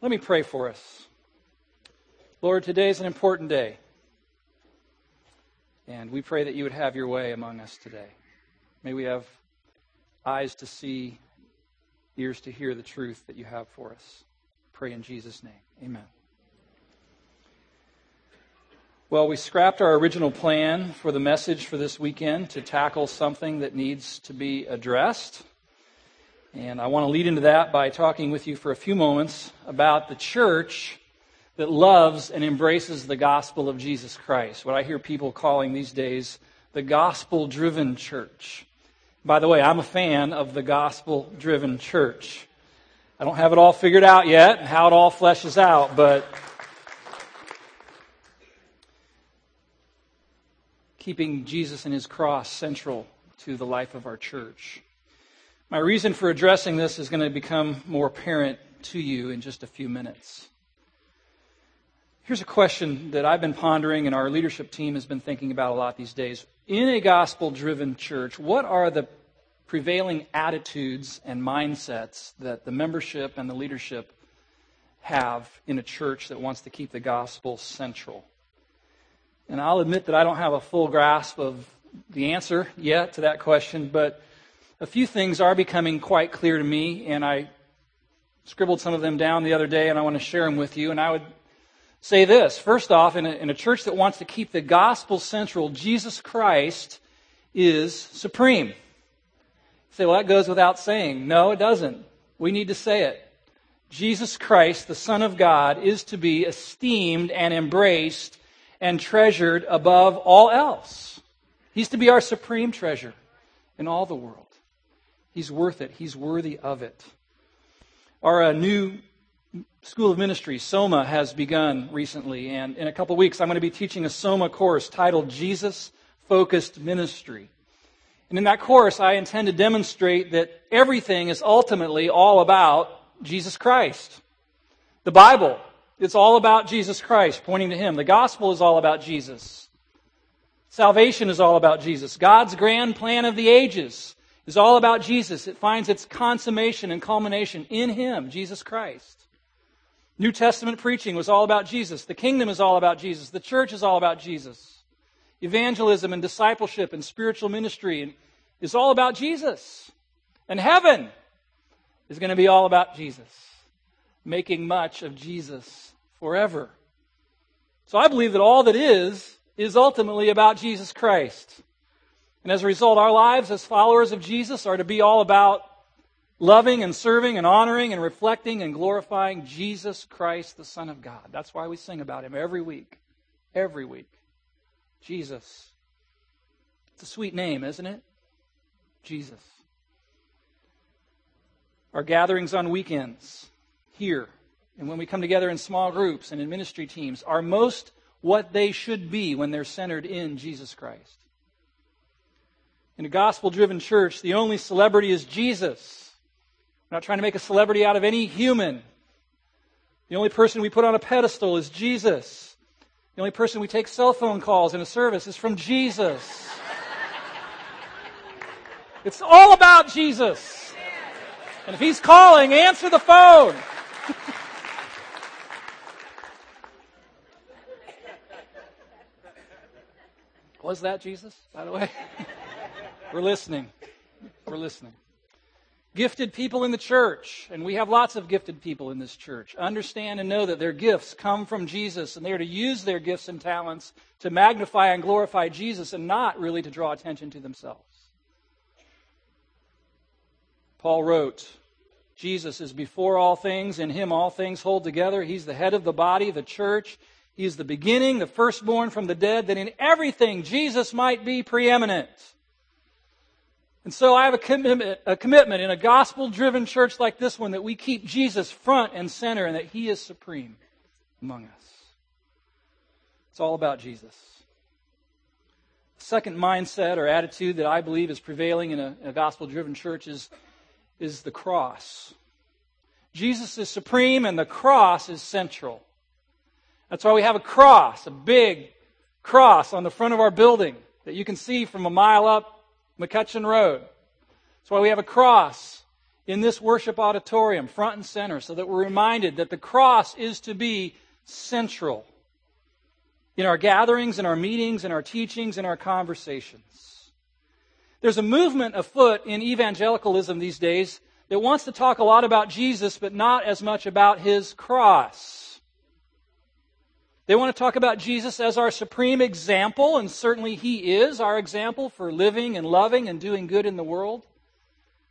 Let me pray for us. Lord, today is an important day. And we pray that you would have your way among us today. May we have eyes to see, ears to hear the truth that you have for us. Pray in Jesus' name. Amen. Well, we scrapped our original plan for the message for this weekend to tackle something that needs to be addressed. And I want to lead into that by talking with you for a few moments about the church that loves and embraces the gospel of Jesus Christ. What I hear people calling these days the gospel driven church. By the way, I'm a fan of the gospel driven church. I don't have it all figured out yet, how it all fleshes out, but keeping Jesus and his cross central to the life of our church. My reason for addressing this is going to become more apparent to you in just a few minutes. Here's a question that I've been pondering and our leadership team has been thinking about a lot these days. In a gospel driven church, what are the prevailing attitudes and mindsets that the membership and the leadership have in a church that wants to keep the gospel central? And I'll admit that I don't have a full grasp of the answer yet to that question, but a few things are becoming quite clear to me, and I scribbled some of them down the other day, and I want to share them with you. And I would say this first off, in a, in a church that wants to keep the gospel central, Jesus Christ is supreme. You say, well, that goes without saying. No, it doesn't. We need to say it. Jesus Christ, the Son of God, is to be esteemed and embraced and treasured above all else. He's to be our supreme treasure in all the world. He's worth it. He's worthy of it. Our uh, new School of Ministry, SOMA, has begun recently, and in a couple weeks, I'm going to be teaching a SOMA course titled Jesus Focused Ministry. And in that course, I intend to demonstrate that everything is ultimately all about Jesus Christ. The Bible, it's all about Jesus Christ, pointing to Him. The gospel is all about Jesus. Salvation is all about Jesus. God's grand plan of the ages is all about Jesus. It finds its consummation and culmination in Him, Jesus Christ. New Testament preaching was all about Jesus. The kingdom is all about Jesus. The church is all about Jesus. Evangelism and discipleship and spiritual ministry is all about Jesus. And heaven is going to be all about Jesus, making much of Jesus forever. So I believe that all that is, is ultimately about Jesus Christ. And as a result, our lives as followers of Jesus are to be all about loving and serving and honoring and reflecting and glorifying Jesus Christ, the Son of God. That's why we sing about him every week. Every week. Jesus. It's a sweet name, isn't it? Jesus. Our gatherings on weekends here and when we come together in small groups and in ministry teams are most what they should be when they're centered in Jesus Christ. In a gospel driven church, the only celebrity is Jesus. We're not trying to make a celebrity out of any human. The only person we put on a pedestal is Jesus. The only person we take cell phone calls in a service is from Jesus. It's all about Jesus. And if he's calling, answer the phone. Was that Jesus, by the way? We're listening. We're listening. Gifted people in the church, and we have lots of gifted people in this church, understand and know that their gifts come from Jesus, and they are to use their gifts and talents to magnify and glorify Jesus and not really to draw attention to themselves. Paul wrote, Jesus is before all things, in him all things hold together. He's the head of the body, the church. He is the beginning, the firstborn from the dead, that in everything Jesus might be preeminent. And so I have a commitment, a commitment in a gospel driven church like this one that we keep Jesus front and center and that he is supreme among us. It's all about Jesus. The second mindset or attitude that I believe is prevailing in a, a gospel driven church is, is the cross. Jesus is supreme and the cross is central. That's why we have a cross, a big cross on the front of our building that you can see from a mile up McCutcheon Road. That's why we have a cross in this worship auditorium, front and center, so that we're reminded that the cross is to be central in our gatherings, in our meetings, in our teachings, in our conversations. There's a movement afoot in evangelicalism these days that wants to talk a lot about Jesus, but not as much about his cross. They want to talk about Jesus as our supreme example, and certainly he is our example for living and loving and doing good in the world.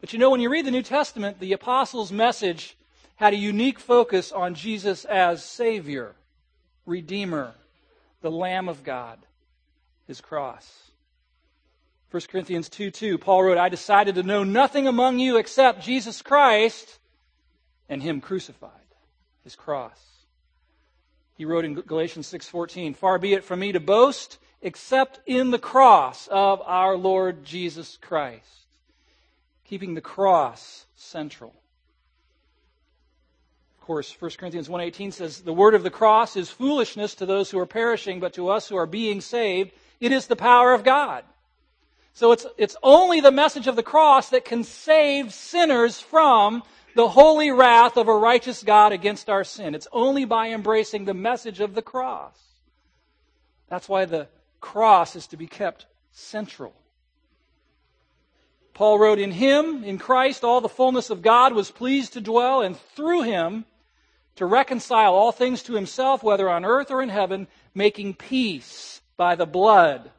But you know, when you read the New Testament, the apostles' message had a unique focus on Jesus as Savior, Redeemer, the Lamb of God, his cross. 1 Corinthians 2 2, Paul wrote, I decided to know nothing among you except Jesus Christ and him crucified, his cross. He wrote in Galatians 6:14, "Far be it from me to boast except in the cross of our Lord Jesus Christ." Keeping the cross central Of course, 1 Corinthians 1.18 says, The word of the cross is foolishness to those who are perishing, but to us who are being saved, it is the power of God. So it's, it's only the message of the cross that can save sinners from the holy wrath of a righteous God against our sin. It's only by embracing the message of the cross. That's why the cross is to be kept central. Paul wrote, In him, in Christ, all the fullness of God was pleased to dwell, and through him to reconcile all things to himself, whether on earth or in heaven, making peace by the blood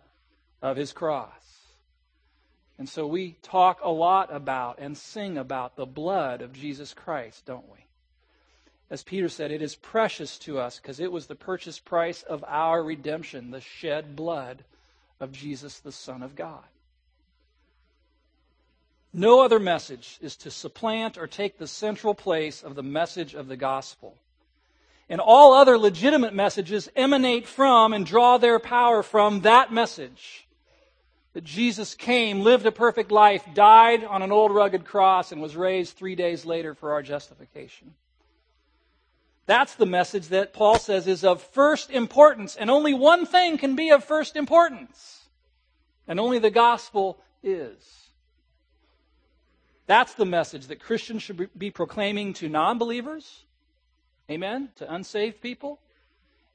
of his cross. And so we talk a lot about and sing about the blood of Jesus Christ, don't we? As Peter said, it is precious to us because it was the purchase price of our redemption, the shed blood of Jesus, the Son of God. No other message is to supplant or take the central place of the message of the gospel. And all other legitimate messages emanate from and draw their power from that message. That Jesus came, lived a perfect life, died on an old rugged cross, and was raised three days later for our justification. That's the message that Paul says is of first importance, and only one thing can be of first importance. And only the gospel is. That's the message that Christians should be proclaiming to non believers. Amen? To unsaved people.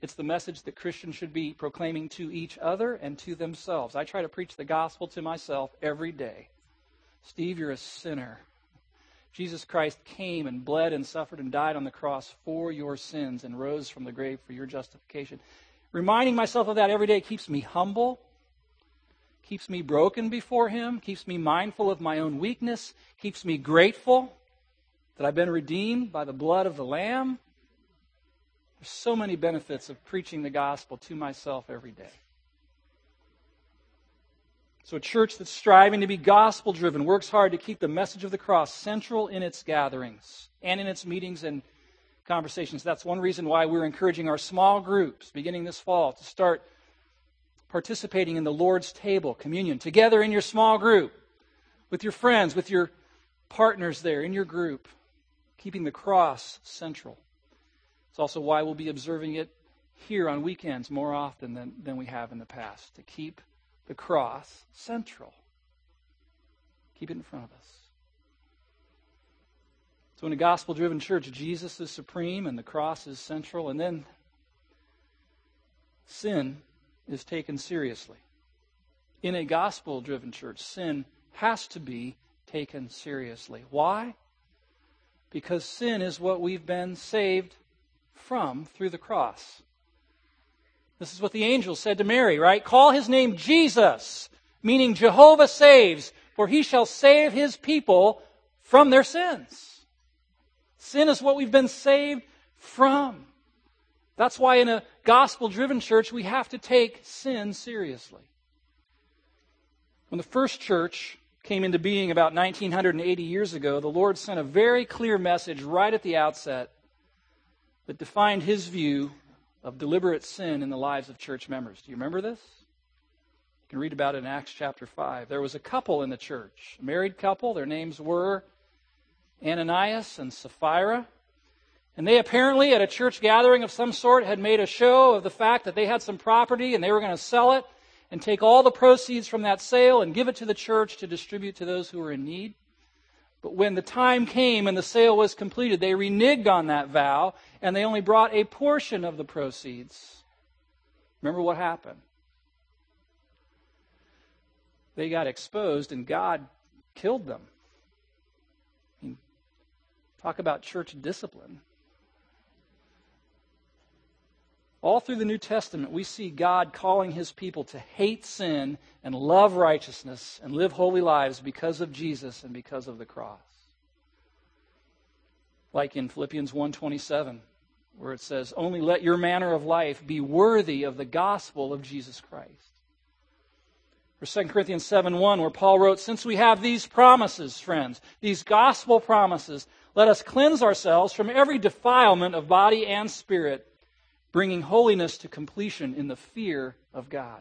It's the message that Christians should be proclaiming to each other and to themselves. I try to preach the gospel to myself every day. Steve, you're a sinner. Jesus Christ came and bled and suffered and died on the cross for your sins and rose from the grave for your justification. Reminding myself of that every day keeps me humble keeps me broken before Him, keeps me mindful of my own weakness, keeps me grateful that I've been redeemed by the blood of the Lamb. There's so many benefits of preaching the gospel to myself every day. So, a church that's striving to be gospel driven works hard to keep the message of the cross central in its gatherings and in its meetings and conversations. That's one reason why we're encouraging our small groups beginning this fall to start participating in the Lord's table, communion, together in your small group, with your friends, with your partners there in your group, keeping the cross central. It's also why we'll be observing it here on weekends more often than, than we have in the past, to keep the cross central. Keep it in front of us. So, in a gospel driven church, Jesus is supreme and the cross is central, and then sin is taken seriously. In a gospel driven church, sin has to be taken seriously. Why? Because sin is what we've been saved from through the cross. This is what the angel said to Mary, right? Call his name Jesus, meaning Jehovah saves, for he shall save his people from their sins. Sin is what we've been saved from. That's why in a gospel driven church, we have to take sin seriously. When the first church came into being about 1980 years ago, the Lord sent a very clear message right at the outset that defined his view of deliberate sin in the lives of church members. Do you remember this? You can read about it in Acts chapter 5. There was a couple in the church, a married couple. Their names were Ananias and Sapphira. And they apparently, at a church gathering of some sort, had made a show of the fact that they had some property and they were going to sell it and take all the proceeds from that sale and give it to the church to distribute to those who were in need. But when the time came and the sale was completed, they reneged on that vow and they only brought a portion of the proceeds. Remember what happened? They got exposed and God killed them. Talk about church discipline. All through the New Testament, we see God calling his people to hate sin and love righteousness and live holy lives because of Jesus and because of the cross. Like in Philippians 1:27, where it says, "Only let your manner of life be worthy of the gospel of Jesus Christ." Or 2 Corinthians 7:1, where Paul wrote, "Since we have these promises, friends, these gospel promises, let us cleanse ourselves from every defilement of body and spirit, bringing holiness to completion in the fear of God.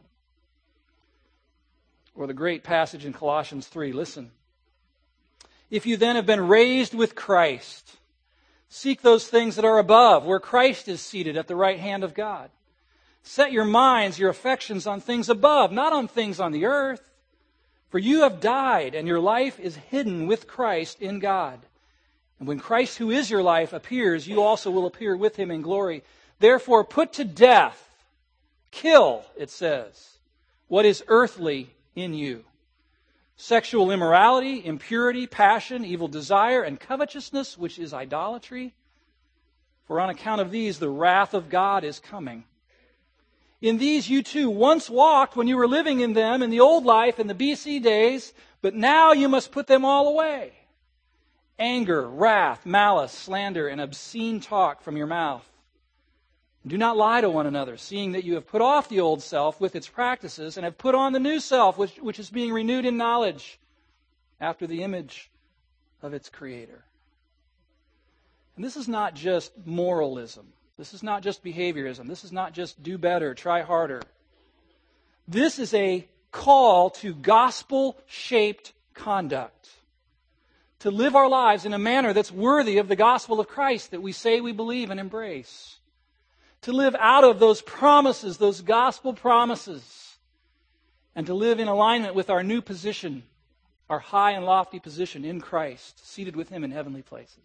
Or the great passage in Colossians 3. Listen. If you then have been raised with Christ, seek those things that are above, where Christ is seated at the right hand of God. Set your minds, your affections on things above, not on things on the earth. For you have died, and your life is hidden with Christ in God. And when Christ, who is your life, appears, you also will appear with him in glory. Therefore, put to death, kill, it says, what is earthly in you sexual immorality, impurity, passion, evil desire, and covetousness, which is idolatry. For on account of these, the wrath of God is coming. In these you too once walked when you were living in them in the old life in the BC days, but now you must put them all away anger, wrath, malice, slander, and obscene talk from your mouth. Do not lie to one another, seeing that you have put off the old self with its practices and have put on the new self, which, which is being renewed in knowledge after the image of its creator. And this is not just moralism. This is not just behaviorism. This is not just do better, try harder. This is a call to gospel shaped conduct to live our lives in a manner that's worthy of the gospel of Christ that we say we believe and embrace. To live out of those promises, those gospel promises, and to live in alignment with our new position, our high and lofty position in Christ, seated with Him in heavenly places.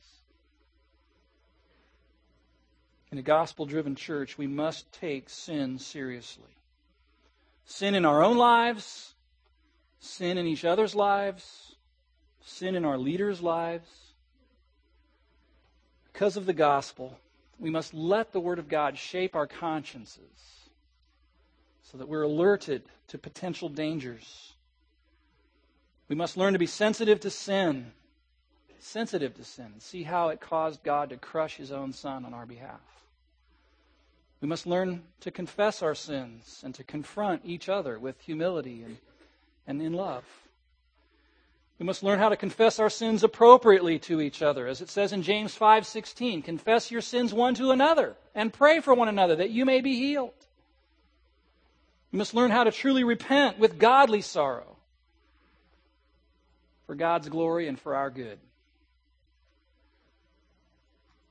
In a gospel driven church, we must take sin seriously. Sin in our own lives, sin in each other's lives, sin in our leaders' lives. Because of the gospel, we must let the Word of God shape our consciences so that we're alerted to potential dangers. We must learn to be sensitive to sin, sensitive to sin, and see how it caused God to crush His own Son on our behalf. We must learn to confess our sins and to confront each other with humility and, and in love. We must learn how to confess our sins appropriately to each other. As it says in James 5:16, confess your sins one to another and pray for one another that you may be healed. We must learn how to truly repent with godly sorrow for God's glory and for our good.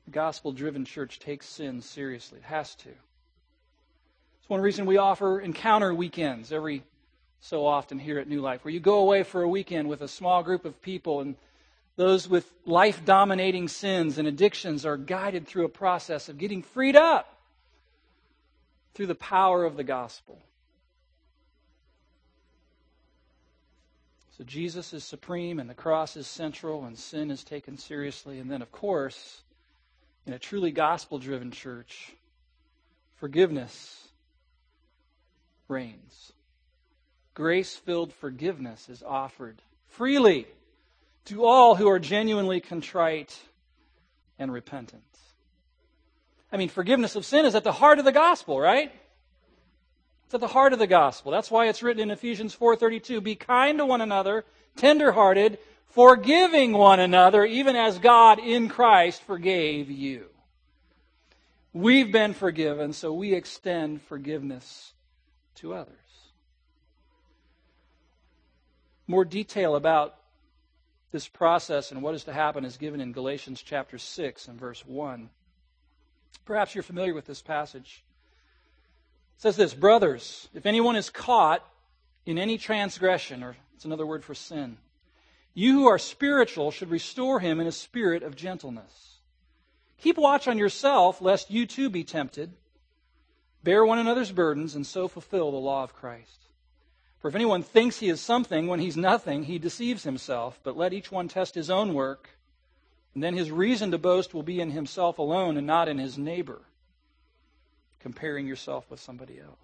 The gospel driven church takes sin seriously. It has to. It's one reason we offer encounter weekends every so often here at New Life, where you go away for a weekend with a small group of people and those with life dominating sins and addictions are guided through a process of getting freed up through the power of the gospel. So Jesus is supreme and the cross is central and sin is taken seriously. And then, of course, in a truly gospel driven church, forgiveness reigns grace filled forgiveness is offered freely to all who are genuinely contrite and repentant. I mean, forgiveness of sin is at the heart of the gospel, right? It's at the heart of the gospel. That's why it's written in Ephesians 4:32, "Be kind to one another, tender-hearted, forgiving one another, even as God in Christ forgave you." We've been forgiven, so we extend forgiveness to others. More detail about this process and what is to happen is given in Galatians chapter 6 and verse 1. Perhaps you're familiar with this passage. It says this Brothers, if anyone is caught in any transgression, or it's another word for sin, You who are spiritual should restore him in a spirit of gentleness. Keep watch on yourself, lest you too be tempted. Bear one another's burdens, and so fulfill the law of Christ. For if anyone thinks he is something when he's nothing, he deceives himself. But let each one test his own work, and then his reason to boast will be in himself alone and not in his neighbor, comparing yourself with somebody else.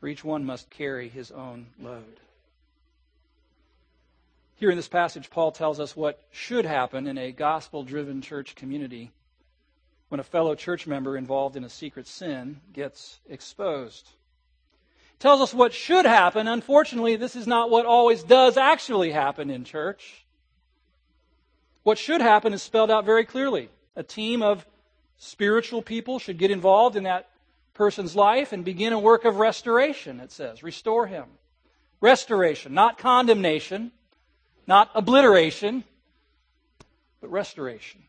For each one must carry his own load. Here in this passage, Paul tells us what should happen in a gospel driven church community when a fellow church member involved in a secret sin gets exposed tells us what should happen. Unfortunately, this is not what always does actually happen in church. What should happen is spelled out very clearly. A team of spiritual people should get involved in that person's life and begin a work of restoration, it says. Restore him. Restoration, not condemnation, not obliteration, but restoration.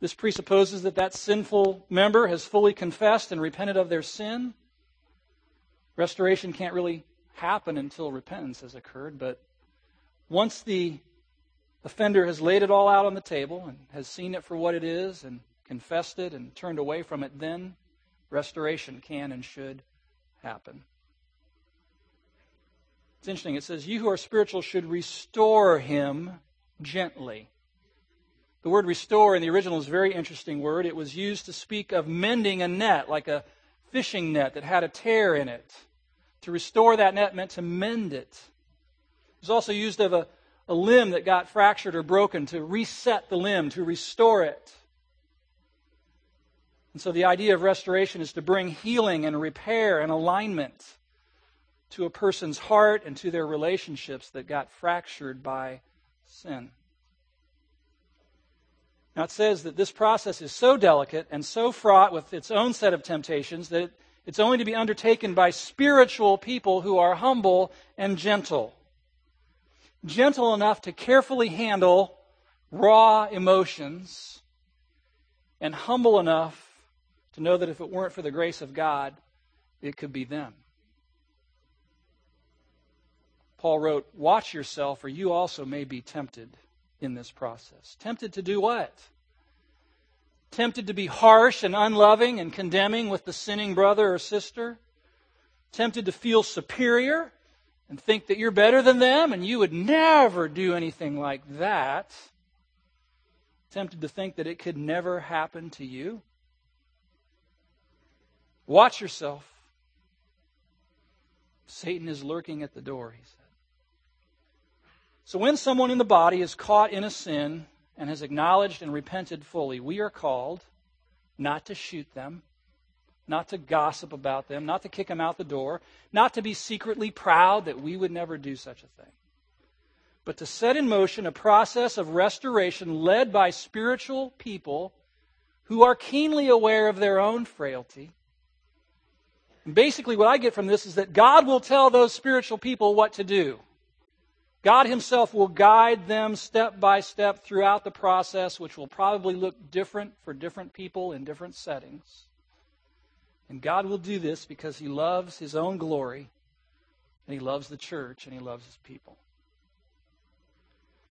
This presupposes that that sinful member has fully confessed and repented of their sin Restoration can't really happen until repentance has occurred, but once the offender has laid it all out on the table and has seen it for what it is and confessed it and turned away from it, then restoration can and should happen. It's interesting. It says, You who are spiritual should restore him gently. The word restore in the original is a very interesting word. It was used to speak of mending a net, like a fishing net that had a tear in it. To restore that net meant to mend it. It was also used of a, a limb that got fractured or broken, to reset the limb, to restore it. And so the idea of restoration is to bring healing and repair and alignment to a person's heart and to their relationships that got fractured by sin. Now it says that this process is so delicate and so fraught with its own set of temptations that it's only to be undertaken by spiritual people who are humble and gentle. Gentle enough to carefully handle raw emotions, and humble enough to know that if it weren't for the grace of God, it could be them. Paul wrote, Watch yourself, or you also may be tempted in this process. Tempted to do what? Tempted to be harsh and unloving and condemning with the sinning brother or sister? Tempted to feel superior and think that you're better than them and you would never do anything like that? Tempted to think that it could never happen to you? Watch yourself. Satan is lurking at the door, he said. So when someone in the body is caught in a sin, and has acknowledged and repented fully, we are called not to shoot them, not to gossip about them, not to kick them out the door, not to be secretly proud that we would never do such a thing, but to set in motion a process of restoration led by spiritual people who are keenly aware of their own frailty. And basically, what I get from this is that God will tell those spiritual people what to do. God Himself will guide them step by step throughout the process, which will probably look different for different people in different settings. And God will do this because He loves His own glory, and He loves the church, and He loves His people.